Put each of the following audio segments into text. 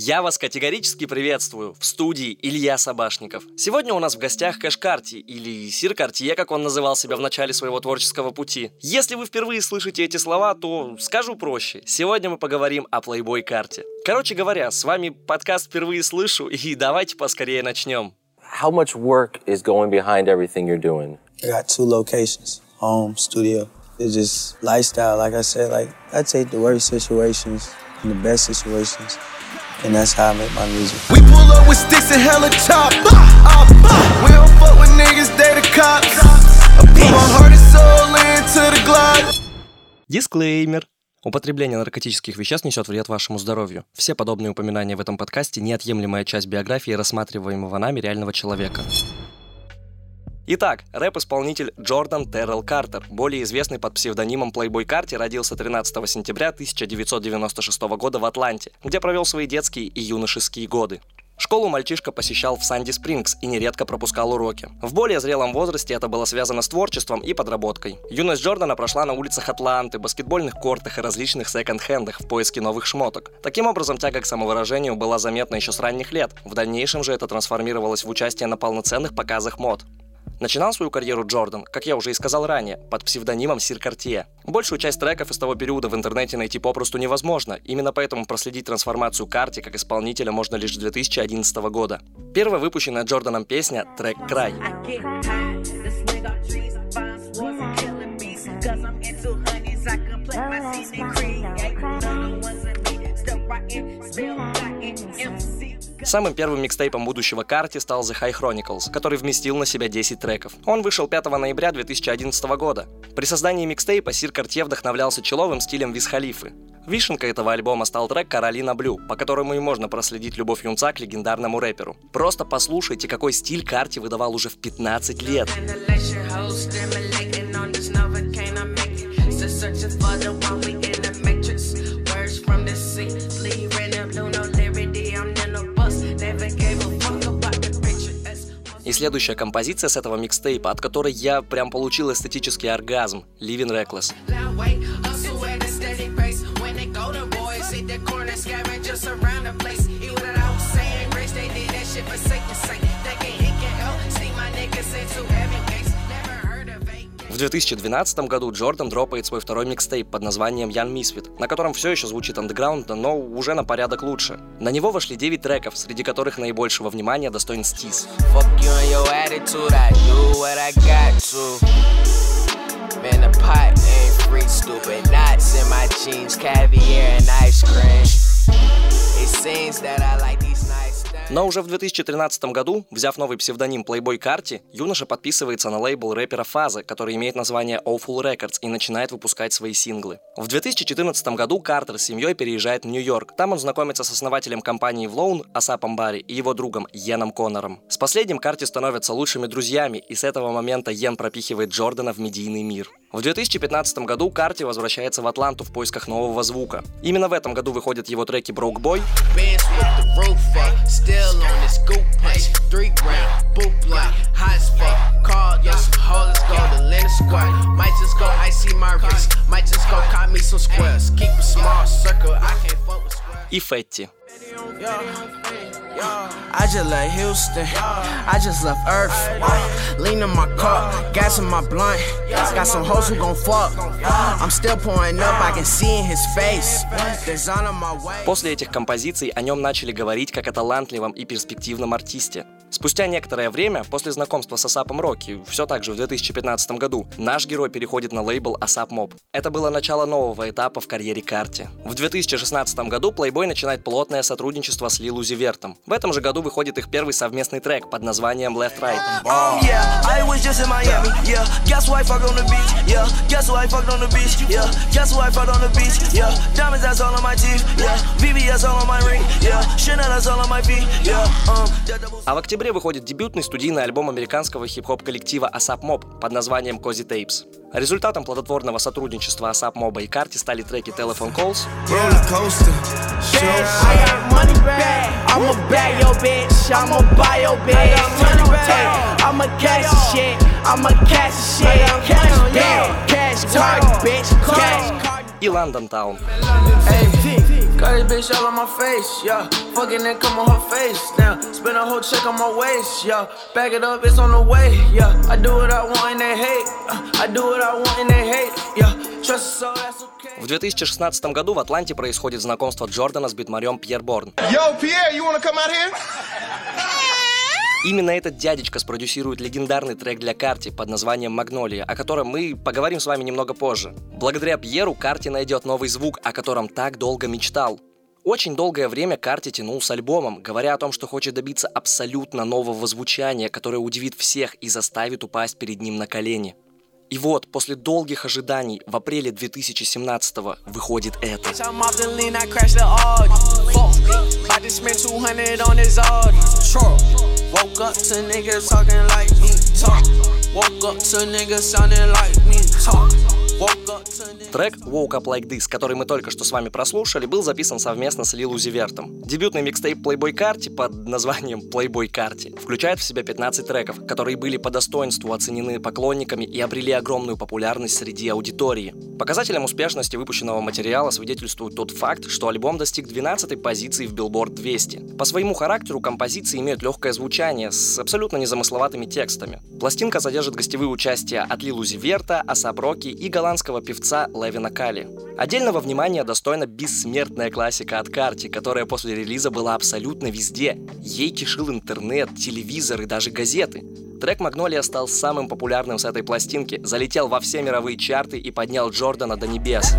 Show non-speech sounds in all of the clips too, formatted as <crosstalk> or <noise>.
Я вас категорически приветствую в студии Илья Собашников. Сегодня у нас в гостях Кэш Карти, или Сир Картье, как он называл себя в начале своего творческого пути. Если вы впервые слышите эти слова, то скажу проще. Сегодня мы поговорим о Playboy карте. Короче говоря, с вами подкаст «Впервые слышу», <laughs> и давайте поскорее начнем. How much work is going behind everything you're doing? I got two locations, home, studio. It's just lifestyle, like I said, like I take the worst situations and the best situations and that's how I make my music. We pull up with sticks and hella chop. We don't fuck with niggas, they the cops. I put my heart and soul into the Glock. Дисклеймер. Употребление наркотических веществ несет вред вашему здоровью. Все подобные упоминания в этом подкасте – неотъемлемая часть биографии рассматриваемого нами реального человека. Итак, рэп-исполнитель Джордан Террell Картер, более известный под псевдонимом Playboy Карти, родился 13 сентября 1996 года в Атланте, где провел свои детские и юношеские годы. Школу мальчишка посещал в Санди Спрингс и нередко пропускал уроки. В более зрелом возрасте это было связано с творчеством и подработкой. Юность Джордана прошла на улицах Атланты, баскетбольных кортах и различных секонд-хендах в поиске новых шмоток. Таким образом, тяга к самовыражению была заметна еще с ранних лет. В дальнейшем же это трансформировалось в участие на полноценных показах мод. Начинал свою карьеру Джордан, как я уже и сказал ранее, под псевдонимом Сир Картье. Большую часть треков из того периода в интернете найти попросту невозможно, именно поэтому проследить трансформацию Карти как исполнителя можно лишь с 2011 года. Первая выпущенная Джорданом песня — трек «Край». Самым первым микстейпом будущего карте стал The High Chronicles, который вместил на себя 10 треков. Он вышел 5 ноября 2011 года. При создании микстейпа Сир Картье вдохновлялся человым стилем Виз Халифы. Вишенкой этого альбома стал трек «Каролина Блю», по которому и можно проследить любовь юнца к легендарному рэперу. Просто послушайте, какой стиль Карти выдавал уже в 15 лет. И следующая композиция с этого микстейпа, от которой я прям получил эстетический оргазм – Living Reckless. 2012 году Джордан дропает свой второй микстейп под названием Ян Мисфит, на котором все еще звучит андеграундно, но уже на порядок лучше. На него вошли 9 треков, среди которых наибольшего внимания достоин cream. It seems that I like these но уже в 2013 году, взяв новый псевдоним Playboy Карти, юноша подписывается на лейбл рэпера Фаза, который имеет название Awful Records и начинает выпускать свои синглы. В 2014 году Картер с семьей переезжает в Нью-Йорк. Там он знакомится с основателем компании Влоун Асапом Барри и его другом Йеном Коннором. С последним Карти становятся лучшими друзьями, и с этого момента Йен пропихивает Джордана в медийный мир. В 2015 году Карти возвращается в Атланту в поисках нового звука. Именно в этом году выходят его треки Broke Boy, и Фетти. I just left Houston. I just left Earth. Lean in my car, gas in my blunt. Got some hoes who gon' fuck. I'm still pouring up, I can see in his face. Design on my way. После этих композиций о нем начали говорить как о талантливом и перспективном артисте. Спустя некоторое время, после знакомства с Асапом Рокки, все так же в 2015 году, наш герой переходит на лейбл Асап Моб. Это было начало нового этапа в карьере Карти. В 2016 году Playboy начинает плотное сотрудничество с Лил Узи Вертом. В этом же году выходит их первый совместный трек под названием Left Right. А в октябре выходит дебютный студийный альбом американского хип-хоп коллектива ASAP Mob под названием Cozy Tapes. Результатом плодотворного сотрудничества ASAP Mob и Карти стали треки Telephone Calls, и London Town. Got this bitch all on my face, yeah. Fucking and come on her face now. Spend a whole check on my waist, yeah. Back it up, it's on the way, yeah. I do what I want and they hate. Uh, I do what I want and they hate, yeah. Trust so that's okay. В 2016 году в Атланте происходит знакомство Джордана с битмарем Пьер Борн. Yo, Pierre, you wanna come out here? Именно этот дядечка спродюсирует легендарный трек для Карти под названием «Магнолия», о котором мы поговорим с вами немного позже. Благодаря Пьеру Карти найдет новый звук, о котором так долго мечтал. Очень долгое время Карти тянул с альбомом, говоря о том, что хочет добиться абсолютно нового звучания, которое удивит всех и заставит упасть перед ним на колени. И вот, после долгих ожиданий, в апреле 2017-го выходит это. Woke up to niggas talking like me, talk. Woke up to niggas sounding like me, talk. Трек Woke Up Like This, который мы только что с вами прослушали, был записан совместно с Лил Узивертом. Дебютный микстейп Playboy Carti под названием Playboy Carti включает в себя 15 треков, которые были по достоинству оценены поклонниками и обрели огромную популярность среди аудитории. Показателем успешности выпущенного материала свидетельствует тот факт, что альбом достиг 12 позиции в Billboard 200. По своему характеру композиции имеют легкое звучание с абсолютно незамысловатыми текстами. Пластинка содержит гостевые участия от Лил Узиверта, Асап Роки и голландского певца Левина Кали. Отдельного внимания достойна бессмертная классика от Карти, которая после релиза была абсолютно везде. Ей кишил интернет, телевизор и даже газеты. Трек «Магнолия» стал самым популярным с этой пластинки, залетел во все мировые чарты и поднял Джордана до небес.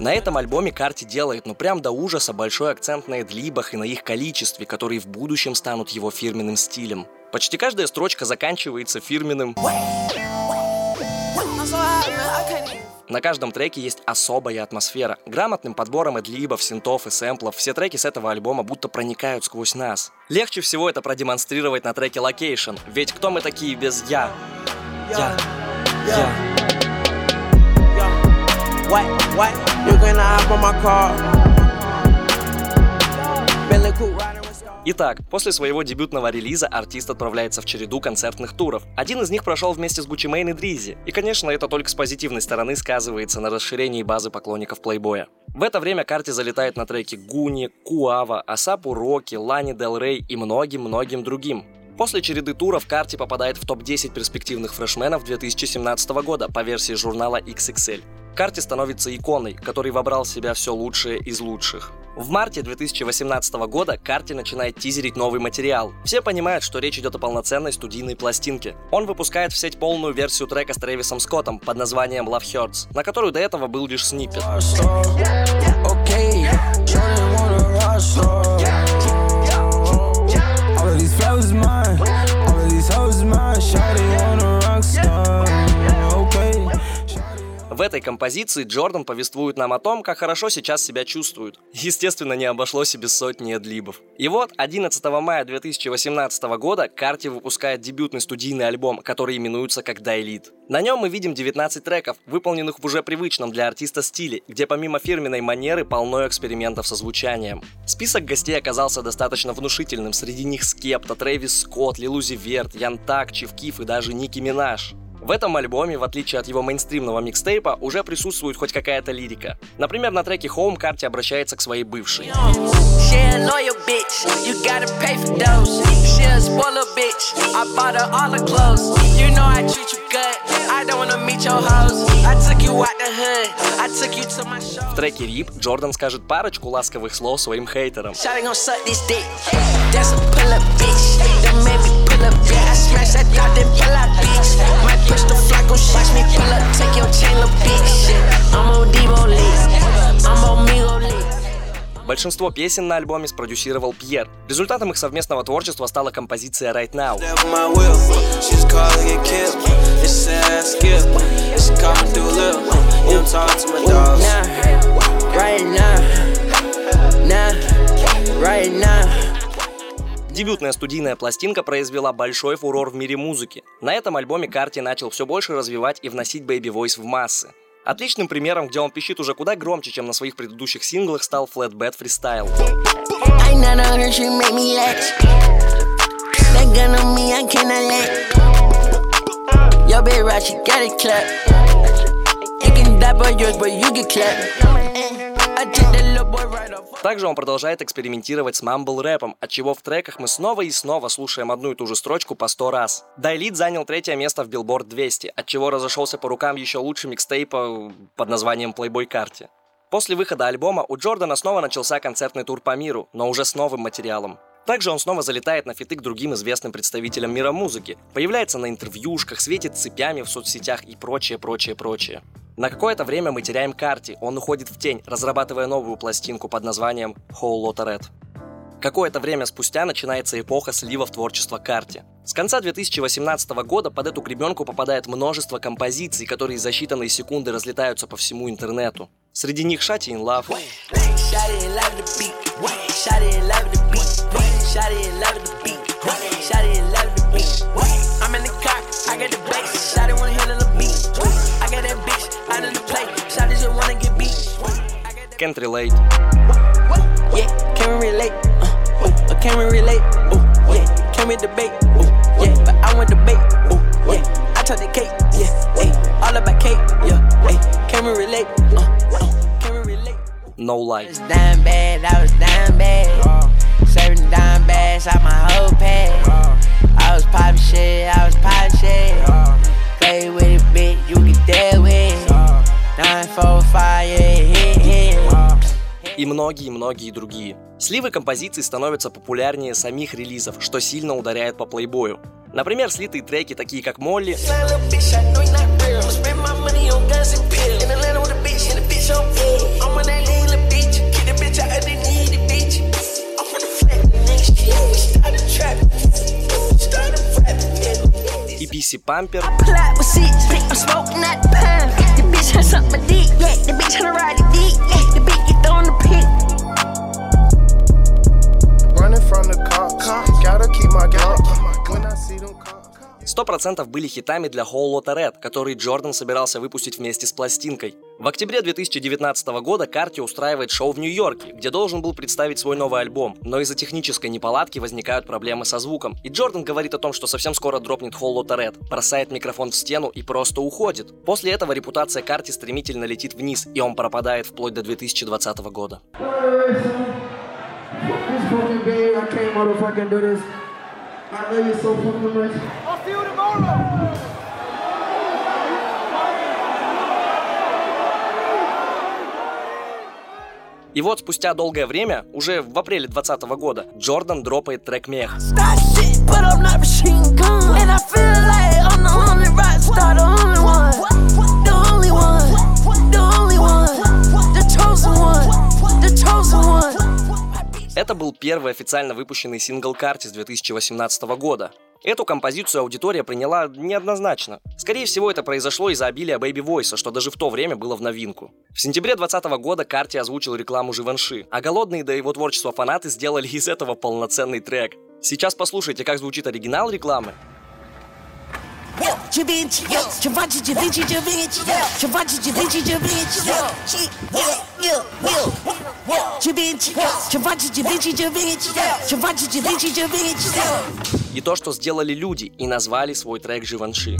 На этом альбоме Карти делает, ну прям до ужаса, большой акцент на эдлибах и на их количестве, которые в будущем станут его фирменным стилем. Почти каждая строчка заканчивается фирменным... На каждом треке есть особая атмосфера. Грамотным подбором эдлибов, синтов и сэмплов все треки с этого альбома будто проникают сквозь нас. Легче всего это продемонстрировать на треке Location, ведь кто мы такие без «я»? Я. Я. What, what? You can hop on my car. Итак, после своего дебютного релиза артист отправляется в череду концертных туров. Один из них прошел вместе с Гуччи Мэйн и Дризи. И, конечно, это только с позитивной стороны сказывается на расширении базы поклонников плейбоя. В это время Карти залетает на треки Гуни, Куава, Асапу Роки, Лани Дел Рей и многим-многим другим. После череды туров Карти попадает в топ-10 перспективных фрешменов 2017 года по версии журнала XXL. Карти становится иконой, который вобрал в себя все лучшее из лучших. В марте 2018 года Карти начинает тизерить новый материал. Все понимают, что речь идет о полноценной студийной пластинке. Он выпускает в сеть полную версию трека с Трэвисом Скоттом под названием Love Hurts, на которую до этого был лишь сниппет. В этой композиции Джордан повествует нам о том, как хорошо сейчас себя чувствуют. Естественно, не обошлось и без сотни эдлибов. И вот 11 мая 2018 года Карти выпускает дебютный студийный альбом, который именуется как Дайлит. На нем мы видим 19 треков, выполненных в уже привычном для артиста стиле, где помимо фирменной манеры полно экспериментов со звучанием. Список гостей оказался достаточно внушительным, среди них Скепта, Трэвис Скотт, Лилузи Верт, Ян Так, Чевкиф и даже Ники Минаж. В этом альбоме, в отличие от его мейнстримного микстейпа, уже присутствует хоть какая-то лирика. Например, на треке Home Карти обращается к своей бывшей. В треке Рип Джордан скажет парочку ласковых слов своим хейтерам. Pull up, yeah, I smash that dot, then pull out bitch. My pistol flock gon' watch me pull up, take your chain, little bitch. Shit, I'm on Devo Lee, I'm on Migo Lee. Большинство песен на альбоме спродюсировал Пьер. Результатом их совместного творчества стала композиция Right Now. Right now, now, right now. Дебютная студийная пластинка произвела большой фурор в мире музыки. На этом альбоме Карти начал все больше развивать и вносить бэйби войс в массы. Отличным примером, где он пищит уже куда громче, чем на своих предыдущих синглах, стал Flatbed Freestyle. Yours, but you get clapped. Также он продолжает экспериментировать с мамбл-рэпом, от чего в треках мы снова и снова слушаем одну и ту же строчку по сто раз. Дайлит занял третье место в Billboard 200, от чего разошелся по рукам еще лучше микстейпа под названием Playboy Карте. После выхода альбома у Джордана снова начался концертный тур по миру, но уже с новым материалом. Также он снова залетает на фиты к другим известным представителям мира музыки, появляется на интервьюшках, светит цепями в соцсетях и прочее, прочее, прочее. На какое-то время мы теряем Карти, он уходит в тень, разрабатывая новую пластинку под названием Whole Lotta Red. Какое-то время спустя начинается эпоха слива в творчество Карти. С конца 2018 года под эту гребенку попадает множество композиций, которые за считанные секунды разлетаются по всему интернету. Среди них Shotty in Love, Can't relate. Yeah, can we relate? Uh, uh, can we relate? Oh, yeah, can we debate? Oh, yeah, but I want debate. Oh, yeah, I took the cake. Yeah, hey, all about cake. Yeah, hey, can we relate? Uh, uh, can we relate? No light. I was down bad, I was down bad. Uh, Serving dime bags out my whole pad. Uh, I was popping shit, I was popping shit. Uh, Play with it, bitch, you can deal и многие-многие другие. Сливы композиций становятся популярнее самих релизов, что сильно ударяет по плейбою. Например, слитые треки, такие как «Молли», и PC Pamper, Сто процентов были хитами для Whole Lotta Red, который Джордан собирался выпустить вместе с пластинкой. В октябре 2019 года Карти устраивает шоу в Нью-Йорке, где должен был представить свой новый альбом, но из-за технической неполадки возникают проблемы со звуком. И Джордан говорит о том, что совсем скоро дропнет Lotta Red, бросает микрофон в стену и просто уходит. После этого репутация Карти стремительно летит вниз, и он пропадает вплоть до 2020 года. I love you so fucking much. I'll see you tomorrow. И вот спустя долгое время, уже в апреле 2020 года, Джордан дропает трек «Мех». Это был первый официально выпущенный сингл Карти с 2018 года. Эту композицию аудитория приняла неоднозначно. Скорее всего, это произошло из-за обилия Baby Voice, что даже в то время было в новинку. В сентябре 2020 года Карти озвучил рекламу Живанши, а голодные до его творчества фанаты сделали из этого полноценный трек. Сейчас послушайте, как звучит оригинал рекламы, И то, что сделали люди, и назвали свой трек Живанши.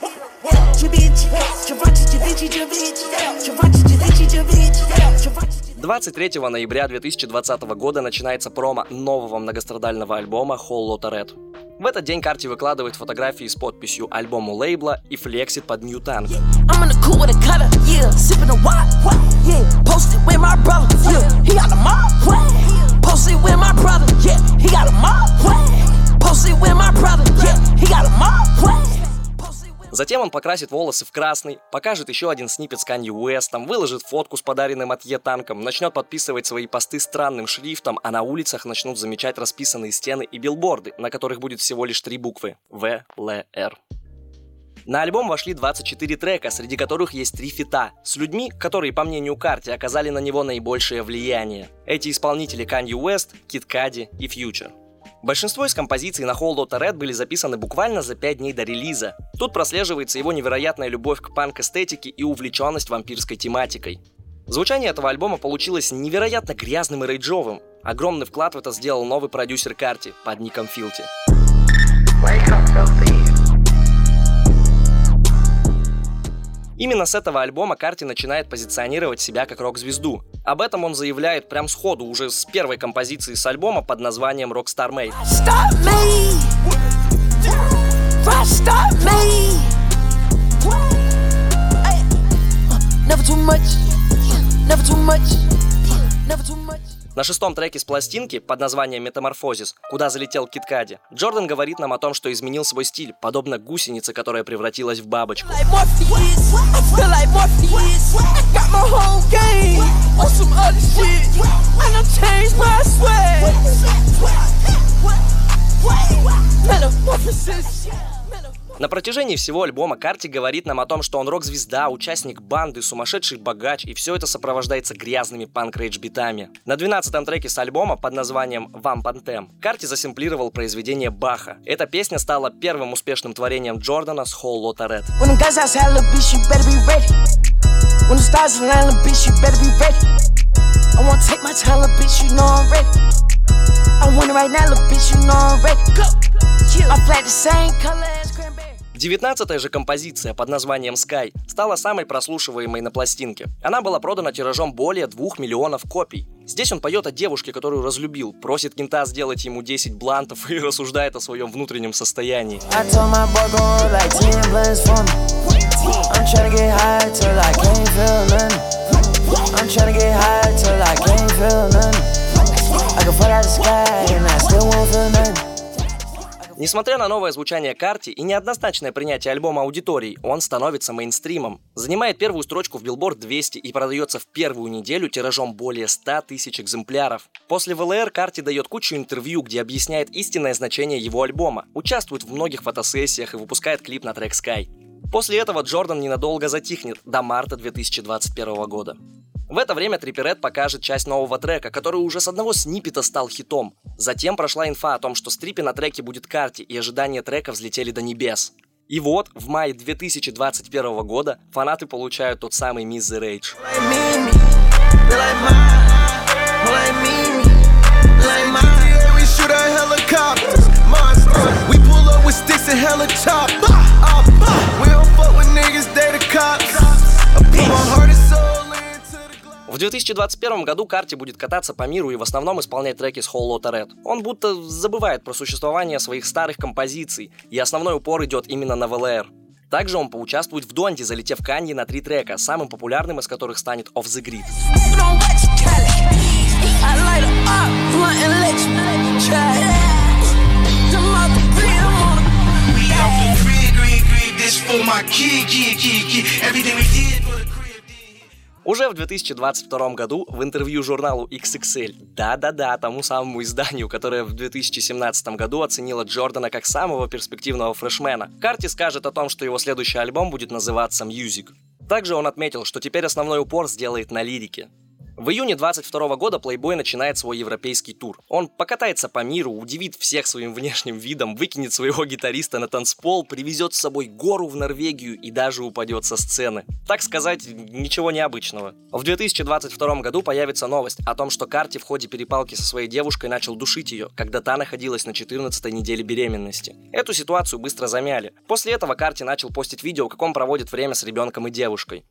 Da Vinci, Giovanni Da Vinci, Da Vinci, Giovanni Da Vinci, Da Vinci, Da Vinci, Giovanni Da Vinci, Da Vinci, Giovanni Da Vinci, 23 ноября 2020 года начинается промо нового многострадального альбома Whole Lotta Red. В этот день Карти выкладывает фотографии с подписью альбому лейбла и флексит под New Tank. Yeah. Затем он покрасит волосы в красный, покажет еще один снипет с Канье Уэстом, выложит фотку с подаренным от Е танком, начнет подписывать свои посты странным шрифтом, а на улицах начнут замечать расписанные стены и билборды, на которых будет всего лишь три буквы – В, Л, Р. На альбом вошли 24 трека, среди которых есть три фита, с людьми, которые, по мнению Карти, оказали на него наибольшее влияние. Эти исполнители Kanye West, Kid Cudi и Future. Большинство из композиций на Hold Red были записаны буквально за 5 дней до релиза. Тут прослеживается его невероятная любовь к панк-эстетике и увлеченность вампирской тематикой. Звучание этого альбома получилось невероятно грязным и рейджовым. Огромный вклад в это сделал новый продюсер Карти под ником Филти. Wake up. Именно с этого альбома Карти начинает позиционировать себя как рок-звезду. Об этом он заявляет прям сходу, уже с первой композиции с альбома под названием Rockstar Made. На шестом треке с пластинки под названием «Metamorphosis», куда залетел Kid Cudi, Джордан говорит нам о том, что изменил свой стиль, подобно гусенице, которая превратилась в бабочку. Metamorphosis. На протяжении всего альбома Карти говорит нам о том, что он рок-звезда, участник банды, сумасшедший богач, и все это сопровождается грязными панк-рейдж битами. На 12-м треке с альбома под названием «Vamp Anthem» Карти засэмплировал произведение Баха. Эта песня стала первым успешным творением Джордана с Whole Lotta Red. I want it right now, little bitch, you know I'm ready. Go. I flat the same color Девятнадцатая же композиция под названием Sky стала самой прослушиваемой на пластинке. Она была продана тиражом более двух миллионов копий. Здесь он поет о девушке, которую разлюбил, просит кента сделать ему 10 блантов <laughs> и рассуждает о своем внутреннем состоянии. I. Несмотря на новое звучание карти и неоднозначное принятие альбома аудиторией, он становится мейнстримом. Занимает первую строчку в Billboard 200 и продается в первую неделю тиражом более 100 тысяч экземпляров. После ВЛР Карти дает кучу интервью, где объясняет истинное значение его альбома, участвует в многих фотосессиях и выпускает клип на трек Sky. После этого Джордан ненадолго затихнет до марта 2021 года. В это время Трипперет покажет часть нового трека, который уже с одного сниппета стал хитом. Затем прошла инфа о том, что стрипе на треке будет карте, и ожидания трека взлетели до небес. И вот, в мае 2021 года фанаты получают тот самый Miss the Rage. We pull up with sticks and hella chop. We don't fuck в 2021 году Карти будет кататься по миру и в основном исполнять треки с Whole Lotta Red. Он будто забывает про существование своих старых композиций, и основной упор идет именно на ВЛР. Также он поучаствует в Донде, залетев Каньи на три трека, самым популярным из которых станет Off the Grid. For my kid, kid, kid, kid. Everything we уже в 2022 году в интервью журналу XXL, да-да-да, тому самому изданию, которое в 2017 году оценило Джордана как самого перспективного фрешмена, Карти скажет о том, что его следующий альбом будет называться Music. Также он отметил, что теперь основной упор сделает на лирике. В июне 22 года Playboy начинает свой европейский тур. Он покатается по миру, удивит всех своим внешним видом, выкинет своего гитариста на танцпол, привезет с собой гору в Норвегию и даже упадет со сцены. Так сказать, ничего необычного. В 2022 году появится новость о том, что Карти в ходе перепалки со своей девушкой начал душить ее, когда та находилась на 14 неделе беременности. Эту ситуацию быстро замяли. После этого Карти начал постить видео, как он проводит время с ребенком и девушкой.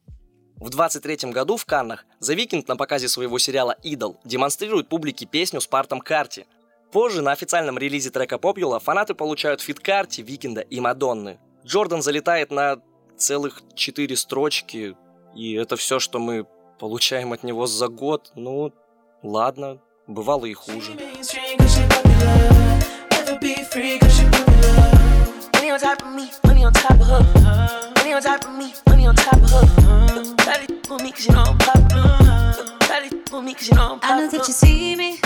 В 23 году в Каннах The Weeknd на показе своего сериала «Идол» демонстрирует публике песню с партом Карти. Позже на официальном релизе трека Popular фанаты получают feat Карти, Weeknd а и Мадонны. Джордан залетает на целых четыре строчки, и это все, что мы получаем от него за год. Ну, ладно, бывало и хуже. Money on top of me, money on top of her. Money on top of me, money on top of her. Try to me cause you know I'm popular. Try to me cause you know I'm popular. I know that you see me.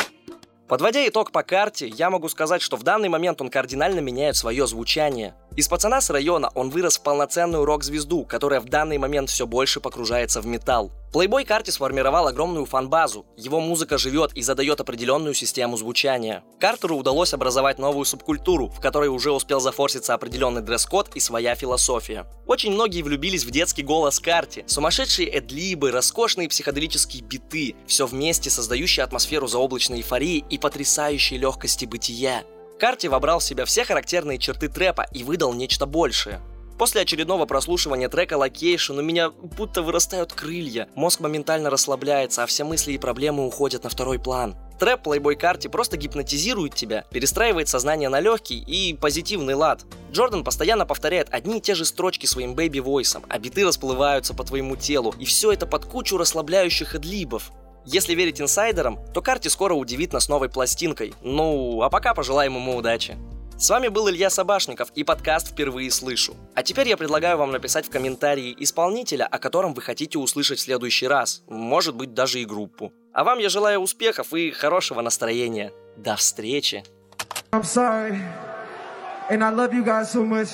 Подводя итог по карте, я могу сказать, что в данный момент он кардинально меняет свое звучание. Из пацана с района он вырос в полноценную рок-звезду, которая в данный момент все больше погружается в металл. Плейбой Карти сформировал огромную фан-базу. Его музыка живет и задает определенную систему звучания. Картеру удалось образовать новую субкультуру, в которой уже успел зафорситься определенный дресс-код и своя философия. Очень многие влюбились в детский голос Карти. Сумасшедшие эдлибы, роскошные психоделические биты, все вместе создающие атмосферу заоблачной эйфории и потрясающей легкости бытия. Карти вобрал в себя все характерные черты трэпа и выдал нечто большее. После очередного прослушивания трека Location у меня будто вырастают крылья, мозг моментально расслабляется, а все мысли и проблемы уходят на второй план. Трэп Playboy карте просто гипнотизирует тебя, перестраивает сознание на легкий и позитивный лад. Джордан постоянно повторяет одни и те же строчки своим бэйби-войсом, а биты расплываются по твоему телу, и все это под кучу расслабляющих эдлибов. Если верить инсайдерам, то Карти скоро удивит нас новой пластинкой. Ну, а пока пожелаем ему удачи. С вами был Илья Собашников и подкаст «Впервые слышу». А теперь я предлагаю вам написать в комментарии исполнителя, о котором вы хотите услышать в следующий раз, может быть даже и группу. А вам я желаю успехов и хорошего настроения. До встречи! I'm sorry, and I love you guys so much,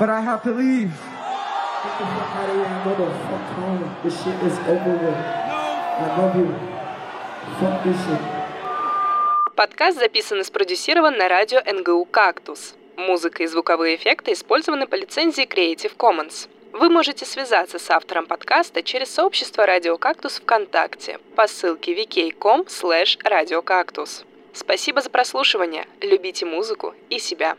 but I have to leave. Get the fuck out of here and go the fuck home. This shit is over with. I love you. Fuck this shit. Подкаст записан и спродюсирован на радио НГУ «Кактус». Музыка и звуковые эффекты использованы по лицензии Creative Commons. Вы можете связаться с автором подкаста через сообщество «Радио Кактус» ВКонтакте по ссылке vk.com slash. Спасибо за прослушивание, любите музыку и себя.